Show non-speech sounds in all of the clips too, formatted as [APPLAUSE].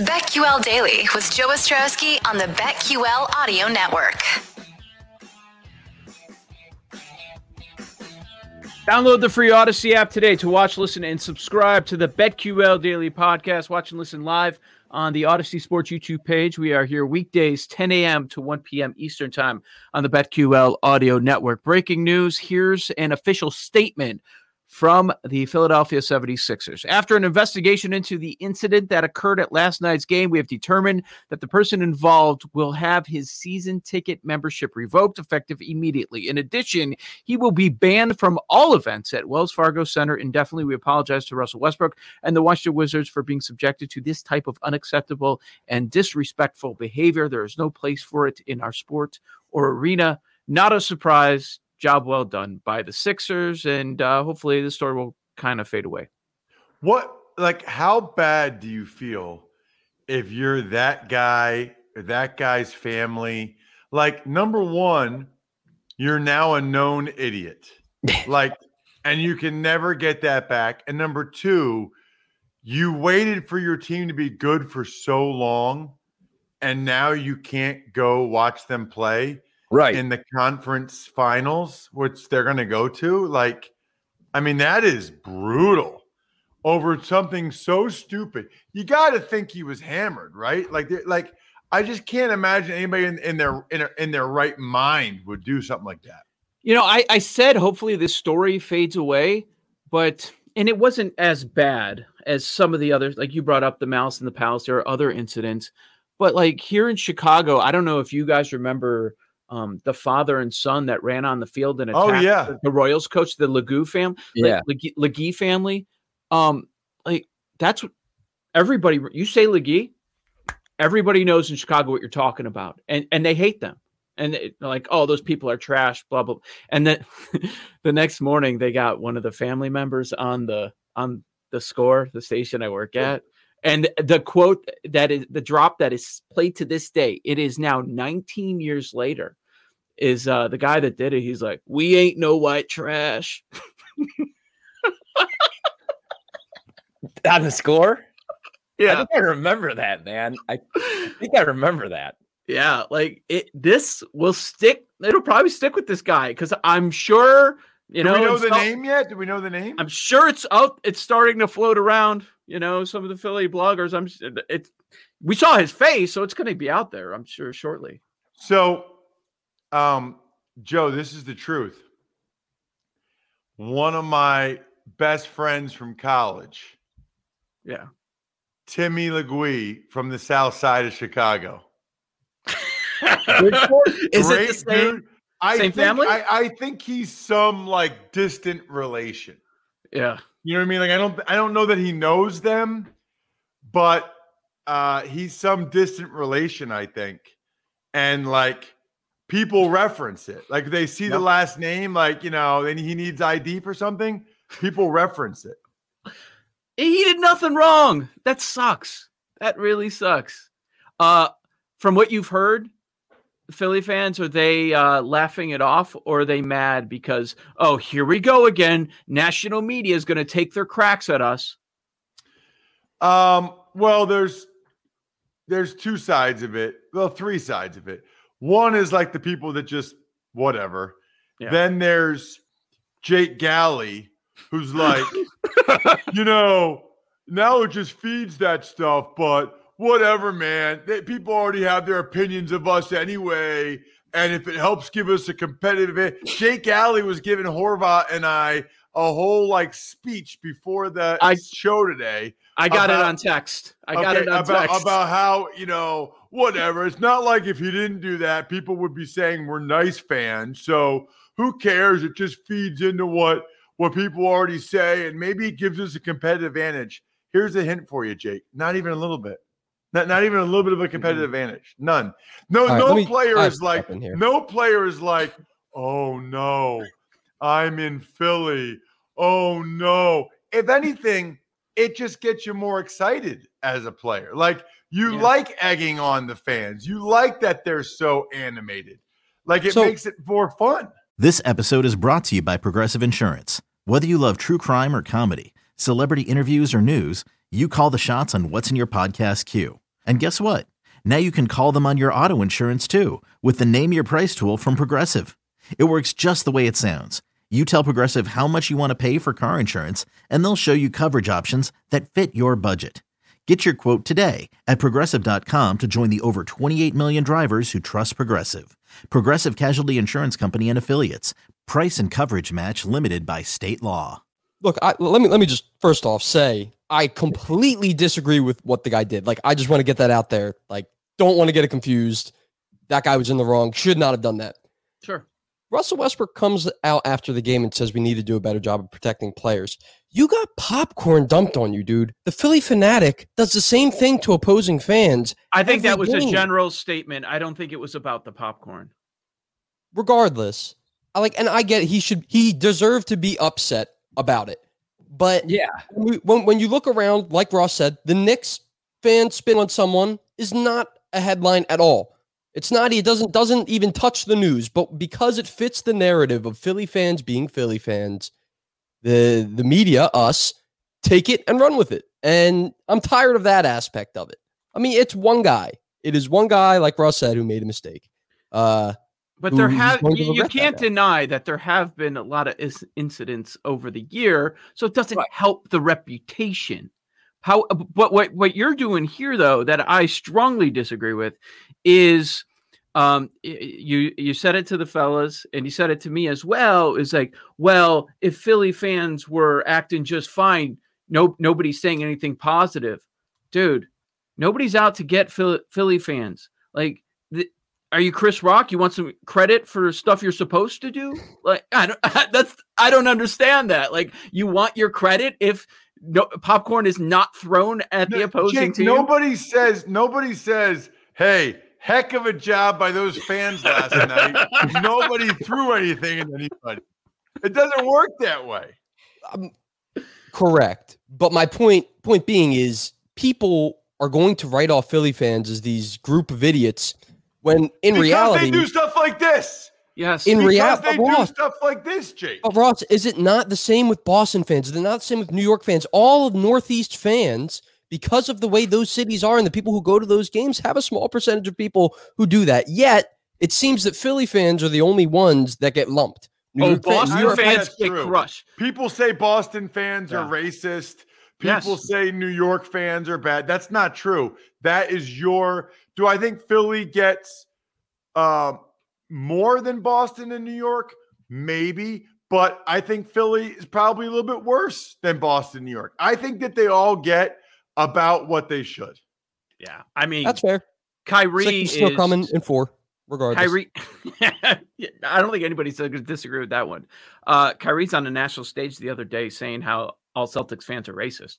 BetQL Daily with Joe Ostrowski on the BetQL Audio Network. Download the free Odyssey app today to watch, listen, and subscribe to the BetQL Daily Podcast. Watch and listen live on the Odyssey Sports YouTube page. We are here weekdays, 10 a.m. to 1 p.m. Eastern Time on the BetQL Audio Network. Breaking news here's an official statement from the Philadelphia 76ers. After an investigation into the incident that occurred at last night's game, we have determined that the person involved will have his season ticket membership revoked effective immediately. In addition, he will be banned from all events at Wells Fargo Center indefinitely. We apologize to Russell Westbrook and the Washington Wizards for being subjected to this type of unacceptable and disrespectful behavior. There is no place for it in our sport or arena. Not a surprise job well done by the Sixers, and uh, hopefully the story will kind of fade away. What like how bad do you feel if you're that guy or that guy's family? Like number one, you're now a known idiot. [LAUGHS] like, and you can never get that back. And number two, you waited for your team to be good for so long, and now you can't go watch them play right in the conference finals, which they're going to go to. Like, I mean, that is brutal over something so stupid. You got to think he was hammered, right? Like, like I just can't imagine anybody in, in their in, their in their right mind would do something like that. You know, I, I said hopefully this story fades away, but and it wasn't as bad as some of the others. Like you brought up the Malice and the palace, there are other incidents, but like here in Chicago, I don't know if you guys remember um, the father and son that ran on the field and Oh, attacked yeah. the, the Royals coach, the Ligue family, Yeah. Ligue, Ligue family. Um, like that's what everybody. You say Ligue, everybody knows in Chicago what you're talking about, and and they hate them, and they- they're like, oh, those people are trash, blah blah. And then [LAUGHS] the next morning, they got one of the family members on the on the score, the station I work at. And the quote that is the drop that is played to this day, it is now 19 years later, is uh the guy that did it. He's like, We ain't no white trash. on the score. I Yeah. think I remember that, man. I think I remember that. Yeah. Like it this will stick. It'll probably stick with this guy because I'm sure, you Do know, we know the not- name yet? Do we know the name? I'm sure it's out. It's starting to float around. You know, some of the Philly bloggers. I'm. s- It. We saw his face, so it's going to be out there. I'm sure shortly. So, um, Joe, this is the truth. One of my best friends from college, Yeah. Timmy Ligue from the South Side of Chicago. [LAUGHS] Is it the same? dude. I same think, family? I, I think he's some like distant relation. Yeah. You know what I mean? Like I don't I don't know that he knows them, but uh he's some distant relation, I think. And like people reference it. Like they see the last name, like you know, then he needs ID for something. People reference it. He did nothing wrong. That sucks. That really sucks. Uh, from what you've heard, Philly fans are they uh, laughing it off or are they mad because oh here we go again? National media is going to take their cracks at us. Um, well, there's there's two sides of it. Well, three sides of it. One is like the people that just whatever. Yeah. Then there's Jake Galley, who's like, [LAUGHS] you know, now it just feeds that stuff, but whatever, man. They, people already have their opinions of us anyway. and if it helps give us a competitive edge, Jake Alley was giving Horvat and I a whole like speech before the I- show today. I got it on text. I got Okay, it on about, text. about how you know whatever. It's not like if he didn't do that, people would be saying we're nice fans. So who cares? It just feeds into what what people already say, and maybe it gives us a competitive advantage. Here's a hint for you, Jake. Not even a little bit. Not, not even a little bit of a mm-hmm. competitive advantage. None. No, All right, no me- player I have is like step in here. no player is like, oh no, I'm in Philly. Oh no. If anything, it just gets you more excited as a player. Like you Yeah. like egging on the fans. You like that they're so animated. Like it So- makes it more fun. This episode is brought to you by Progressive Insurance. Whether you love true crime or comedy, celebrity interviews or news, you call the shots on what's in your podcast queue. And guess what? Now you can call them on your auto insurance too with the Name Your Price tool from Progressive. It works just the way it sounds. You tell Progressive how much you want to pay for car insurance, and they'll show you coverage options that fit your budget. Get your quote today at progressive.com to join the over 28 million drivers who trust Progressive. Progressive Casualty Insurance Company and Affiliates. Price and coverage match limited by state law. Look, I, let me let me just first off say I completely disagree with what the guy did. Like, I just want to get that out there. Like, don't want to get it confused. That guy was in the wrong. Should not have done that. sure. Russell Westbrook comes out after the game and says we need to do a better job of protecting players. You got popcorn dumped on you, dude. The Phillie Phanatic does the same thing to opposing fans. I think that was a general statement. I don't think it was about the popcorn. Regardless, I like, and I get he should he deserved to be upset about it. But Yeah. when, we, when when you look around, like Ross said, the Knicks fan spin on someone is not a headline at all. It's not. It doesn't doesn't even touch the news. But because it fits the narrative of Philly fans being Philly fans, the the media, us, take it and run with it. And I'm tired of that aspect of it. I mean, it's one guy. It is one guy, like Ross said, who made a mistake. Uh, But there have you, you can't now? deny that there have been a lot of is- incidents over the year, so it doesn't Right. help the reputation. How but what what you're doing here though that I strongly disagree with is um you you said it to the fellas and you said it to me as well is like well if Philly fans were acting just fine no nobody's saying anything positive dude nobody's out to get Philly, Philly fans like the, are you Chris Rock? You want some credit for stuff you're supposed to do? Like I don't [LAUGHS] that's I don't understand that. Like you want your credit if no popcorn is not thrown at the opposing Jake, team. Nobody says, nobody says, hey, heck of a job by those fans last [LAUGHS] night. Nobody threw anything at anybody. It doesn't work that way. Um, correct. But my point point being is people are going to write off Philly fans as these group of idiots when in because reality they do stuff like this. yes. in because reality they do stuff like this, Jake. but Ross, is it not the same with Boston fans? Is it not the same with New York fans? All of Northeast fans, because of the way those cities are and the people who go to those games, have a small percentage of people who do that. Yet it seems that Philly fans are the only ones that get lumped. New oh, York Boston fans- fans get crushed. People say Boston fans are Yeah. racist. Yes. People say New York fans are bad. That's not true. That is your. Do I think Philly gets uh, more than Boston and New York? Maybe, but I think Philly is probably a little bit worse than Boston, New York. I think that they all get about what they should. Yeah. I mean That's fair. Kyrie Second's still is coming in four, regardless. Kyrie, [LAUGHS] I don't think anybody's going to disagree with that one. Uh, Kyrie's on the national stage the other day saying how all Celtics fans are racist,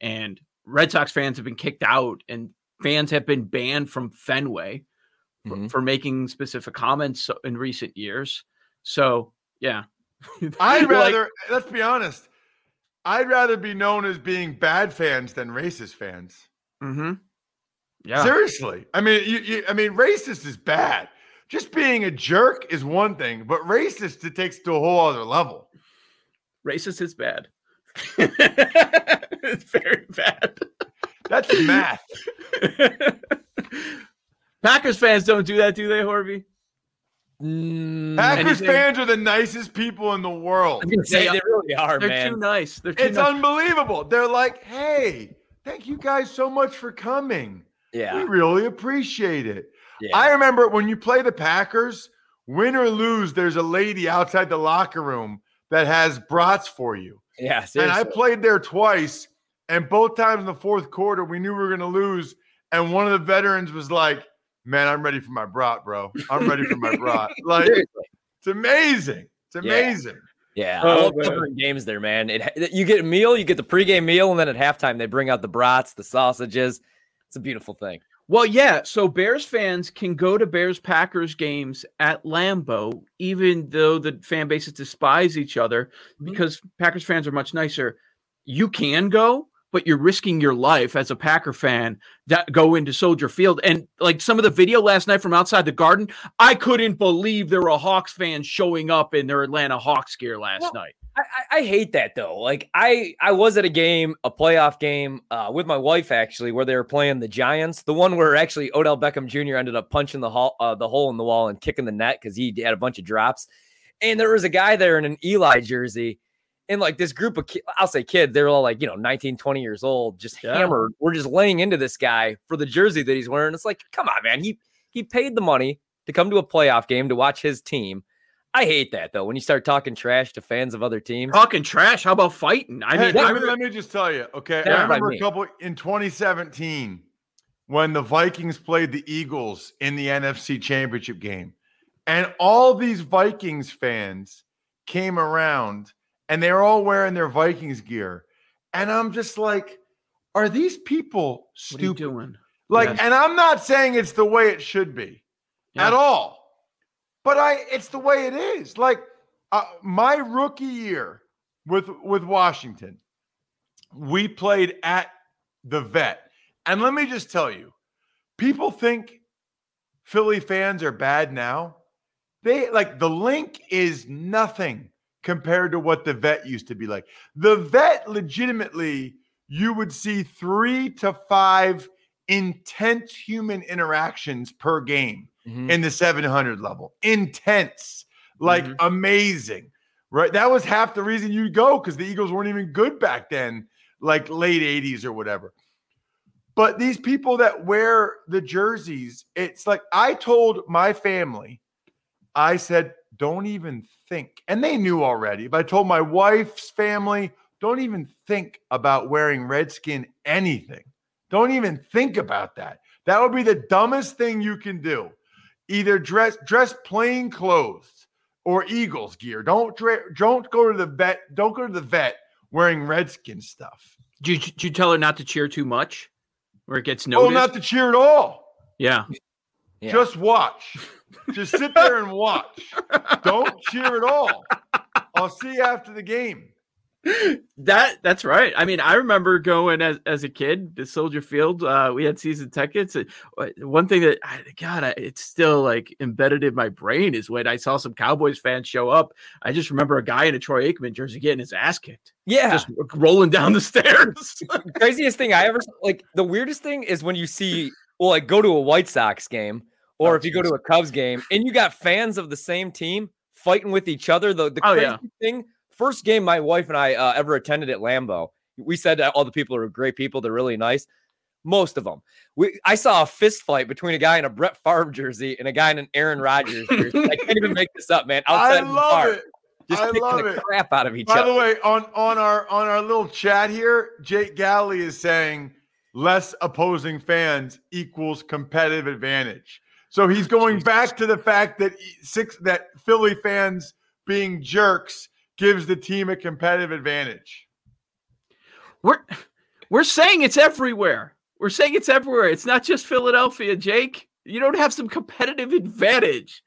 and Red Sox fans have been kicked out, and fans have been banned from Fenway for, Mm-hmm. Mhm. for making specific comments in recent years. So, yeah, [LAUGHS] I'd Like, rather, let's be honest, I'd rather be known as being bad fans than racist fans. mhm. yeah, Seriously. I mean, you, you, I mean, racist is bad. Just being a jerk is one thing, but racist it takes to a whole other level. racist is bad. [LAUGHS] it's very bad. That's math. [LAUGHS] Packers fans don't do that, do they, Horby? Mm, Packers Anything- fans are the nicest people in the world. I was gonna say They they really are, man. They're man. too nice. They're too It's nice. unbelievable. They're like, hey, thank you guys so much for coming. Yeah, We yeah. really appreciate it. Yeah. I remember when you play the Packers, win or lose, there's a lady outside the locker room that has brats for you. yeah, And. I played there twice, and both times in the fourth quarter, we knew we were going to lose. And one of the veterans was like, "Man, I'm ready for my brat, bro. I'm ready for my brat." [LAUGHS] Like, it's amazing. It's Yeah. amazing. Yeah, Oh, I love man. covering games there, man. It you get a meal, you get the pregame meal, and then at halftime they bring out the brats, the sausages. It's a beautiful thing. Well, yeah. So Bears fans can go to Bears Packers games at Lambeau, even though the fan bases despise each other, Mm-hmm. because Packers fans are much nicer. You can go, but you're risking your life as a Packer fan that go into Soldier Field. And like some of the video last night from outside the Garden, I couldn't believe there were Hawks fans showing up in their Atlanta Hawks gear last Well, night. I, I, hate that though. Like I I was at a game, a playoff game, uh, with my wife actually, where they were playing the Giants. The one where actually Odell Beckham Jr. ended up punching the hole uh, the hole in the wall and kicking the net because he had a bunch of drops. And there was a guy there in an Eli jersey. And like this group of, ki- I'll say kids, they're all like, you know, 19, 20 years old, just Yeah. hammered. We're just laying into this guy for the jersey that he's wearing. It's like, come on, man. He he paid the money to come to a playoff game to watch his team. I hate that though. When you start talking trash to fans of other teams. Talking trash. How about fighting? I mean, let, I me, let me just tell you, okay? Yeah, I I remember mean. a couple in 2017 when the Vikings played the Eagles in the NFC Championship game, and all these Vikings fans came around and they're all wearing their Vikings gear, and I'm just like, are these people what are you stupid? Like, and I'm not saying it's the way it should be Yeah. at all, but I it's the way it is. Like uh, my rookie year with with Washington, we played at the Vet, and let me just tell you, people think Philly fans are bad now. They like the Linc is nothing compared to what the vet used to be like. The vet legitimately, you would see three to five intense human interactions per game Mhm. in the 700 level. Intense, like Mhm. amazing, right? That was half the reason you go because the Eagles weren't even good back then, like late 80s or whatever. But these people that wear the jerseys, it's like I told my family, I said, don't even think. And they knew already, but I told my wife's family, don't even think about wearing Redskin anything. Don't even think about that. That would be the dumbest thing you can do. Either dress dress plain clothes or Eagles gear. Don't dra- don't go to the vet. Don't go to the vet wearing Redskin stuff. Did you, did you tell her not to cheer too much, where it gets Oh, not to cheer at all. yeah. Yeah. Just watch. [LAUGHS] [LAUGHS] Just sit there and watch. Don't cheer at all. I'll see you after the game. That that's right. I mean, I remember going as, as a kid to Soldier Field. Uh, we had season tickets. Uh, One thing that I, God, I, it's still like embedded in my brain is when I saw some Cowboys fans show up. I just remember a guy in a Troy Aikman jersey getting his ass kicked, yeah. just rolling down the stairs. [LAUGHS] craziest thing I ever like the weirdest thing is when you see well like go to a White Sox game or Oh, if you go to a Cubs game and you got fans of the same team fighting with each other. The the Oh, crazy yeah. thing first game my wife and I uh, ever attended at Lambeau. We said that all the people are great people. They're really nice. Most of them. We I saw a fist fight between a guy in a Brett Favre jersey and a guy in an Aaron Rodgers jersey. I can't even make this up, man. [LAUGHS] Outside I love it. just I love the it. crap out of each By other. the way, on on our on our little chat here, Jake Galley is saying less opposing fans equals competitive advantage. So he's going back to the fact that six that Philly fans being jerks gives the team a competitive advantage. we're we're saying it's everywhere. We're saying it's everywhere. It's not just Philadelphia, Jake. You don't have some competitive advantage.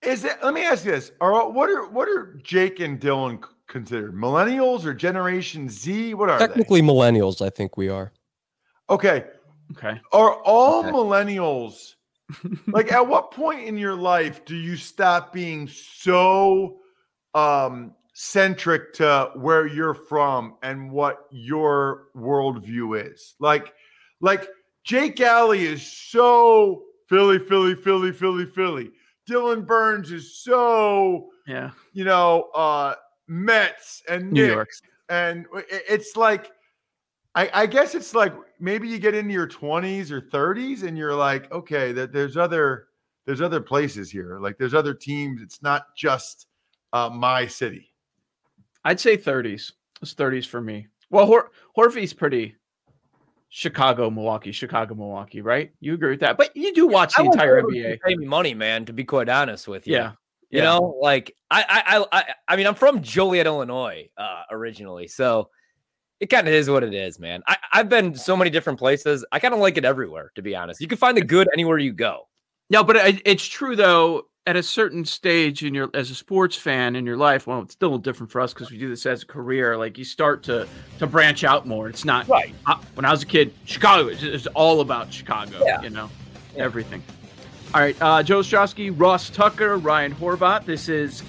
Is it? Let me ask you this: Are what are what are Jake and Dylan considered? Millennials or Generation Z? What are Technically, millennials, I think we are. Okay, Okay. Are all Okay. millennials like at what point in your life do you stop being so um centric to where you're from and what your worldview is? Like, like Jake Alley is so Philly, Philly, Philly, Philly, Philly. Dylan Burns is so, Yeah. you know, uh Mets and New York. and it's like I, I guess it's like maybe you get into your 20s or 30s and you're like, okay, that there's other there's other places here. Like there's other teams. It's not just uh, my city. I'd say 30s. It's 30s for me. Well, Hor- Horfy's pretty Chicago, Milwaukee, Chicago, Milwaukee, right? You agree with that? But you do watch the I entire NBA. Pay me money, man. To be quite honest with you. Yeah. You Yeah. know, like I, I, I, I, I mean, I'm from Joliet, Illinois, uh, originally, so it kind of is what it is, man. I, I've been so many different places. I kind of like it everywhere, to be honest. You can find the good anywhere you go. No, but it, it's true though. At a certain stage in your as a sports fan in your life, well, it's still different for us because we do this as a career. Like you start to to branch out more. It's not Right. I, when I was a kid, Chicago is all about Chicago. Yeah. You know, everything. All right, uh, Joe Ostrowski, Ross Tucker, Ryan Horvat. This is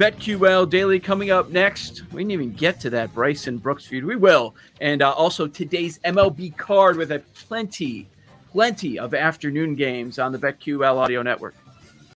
BetQL Daily coming up next. We didn't even get to that Bryson Brooks feud. We will, and uh, also today's MLB card with a plenty, plenty of afternoon games on the BetQL Audio Network.